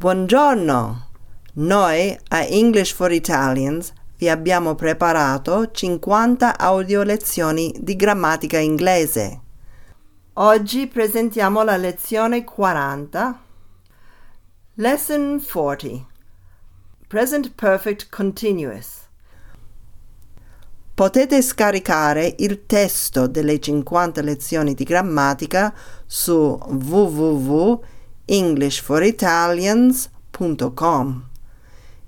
Buongiorno! Noi a English for Italians vi abbiamo preparato 50 audio lezioni di grammatica inglese. Oggi presentiamo la lezione 40. Lesson 40. Present Perfect Continuous. Potete scaricare il testo delle 50 lezioni di grammatica su www.englishforitalians.com.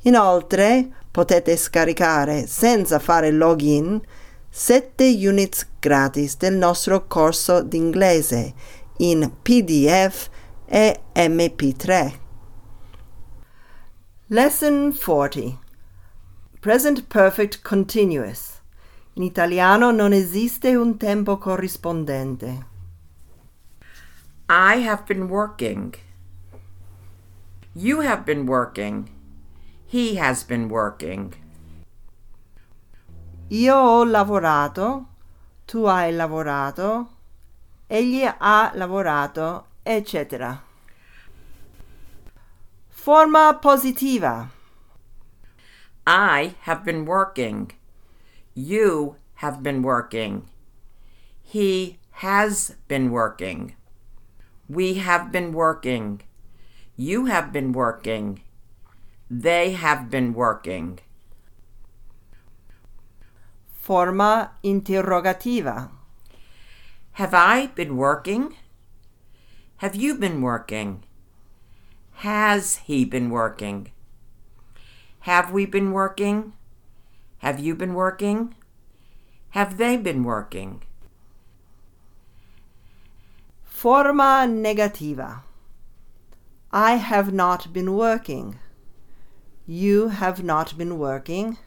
Inoltre potete scaricare senza fare login 7 units gratis del nostro corso d'inglese in PDF e MP3. Lesson 40 Present Perfect Continuous In italiano non esiste un tempo corrispondente. I have been working. You have been working. He has been working. Io ho lavorato, tu hai lavorato, egli ha lavorato, eccetera. Forma positiva. I have been working. You have been working. He has been working. We have been working. You have been working. They have been working. Forma interrogativa. Have I been working? Have you been working? Has he been working? Have we been working? Have you been working? Have they been working? Forma negativa. I have not been working. You have not been working.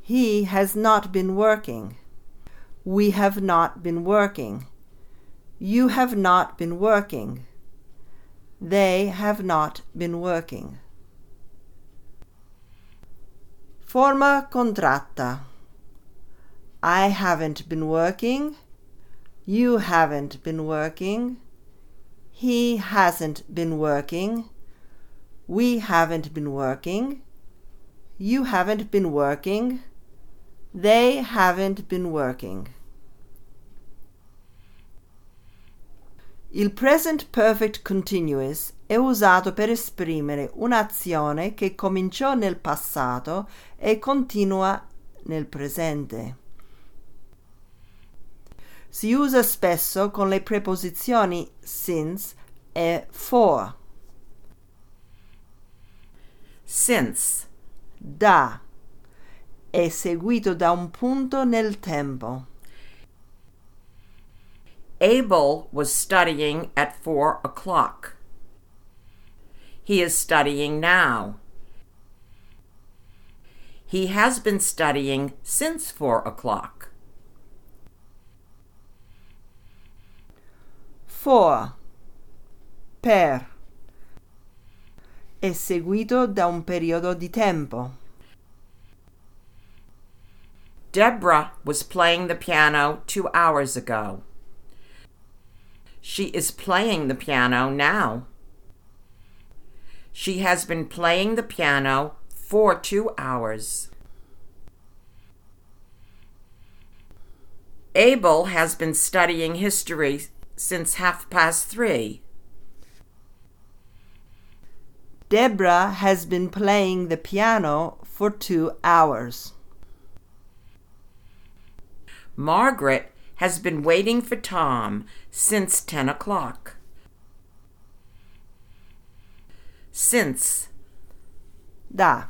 He has not been working. We have not been working. You have not been working. They have not been working. Forma contratta. I haven't been working. You haven't been working. He hasn't been working. We haven't been working. You haven't been working. They haven't been working. Il present perfect continuous è usato per esprimere un'azione che cominciò nel passato e continua nel presente. Si usa spesso con le preposizioni since e for. Since. Da è seguito da un punto nel tempo. Abel was studying at four o'clock. He is studying now. He has been studying since four o'clock. For. Per. È seguito da un periodo di tempo. Deborah was playing the piano two hours ago. She is playing the piano now. She has been playing the piano for two hours. Abel has been studying history since half past three. Deborah has been playing the piano for two hours. Margaret has been waiting for Tom since ten o'clock. Since. Da.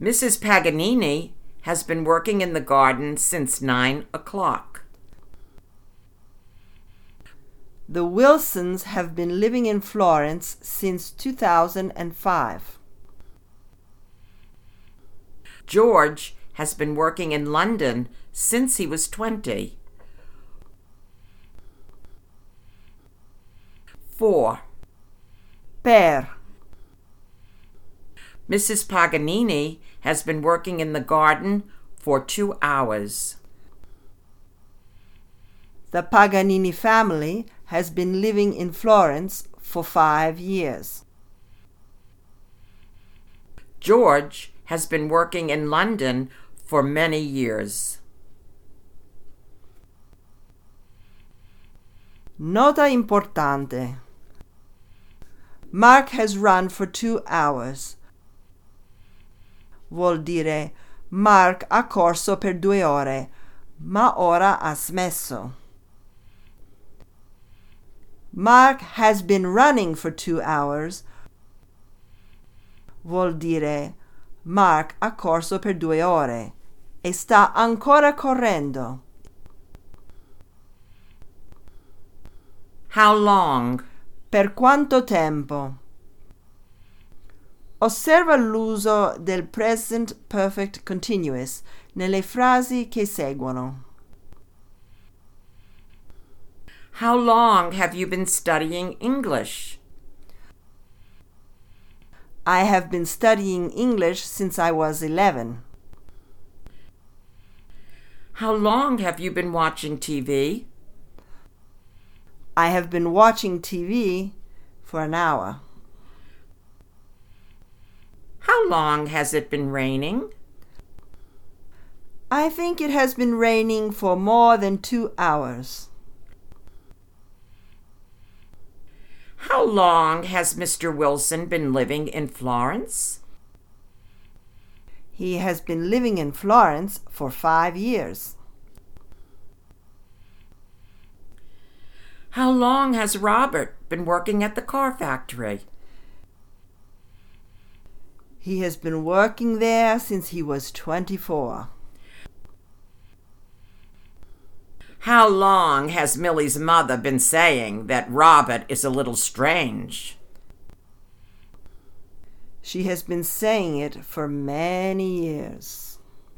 Mrs. Paganini has been working in the garden since nine o'clock. The Wilsons have been living in Florence since 2005. George has been working in London since he was 20. 4. Per. Mrs. Paganini has been working in the garden for two hours. The Paganini family has been living in Florence for five years. George has been working in London for many years. Nota importante. Mark has run for two hours. Vuol dire Mark ha corso per due ore, ma ora ha smesso. Mark has been running for two hours. Vuol dire Mark ha corso per due ore e sta ancora correndo. How long? Per quanto tempo? Osserva l'uso del present perfect continuous nelle frasi che seguono. How long have you been studying English? I have been studying English since I was 11. How long have you been watching TV? I have been watching TV for an hour. How long has it been raining? I think it has been raining for more than two hours. How long has Mr. Wilson been living in Florence? He has been living in Florence for five years. How long has Robert been working at the car factory? He has been working there since he was 24. How long has Millie's mother been saying that Robert is a little strange? She has been saying it for many years.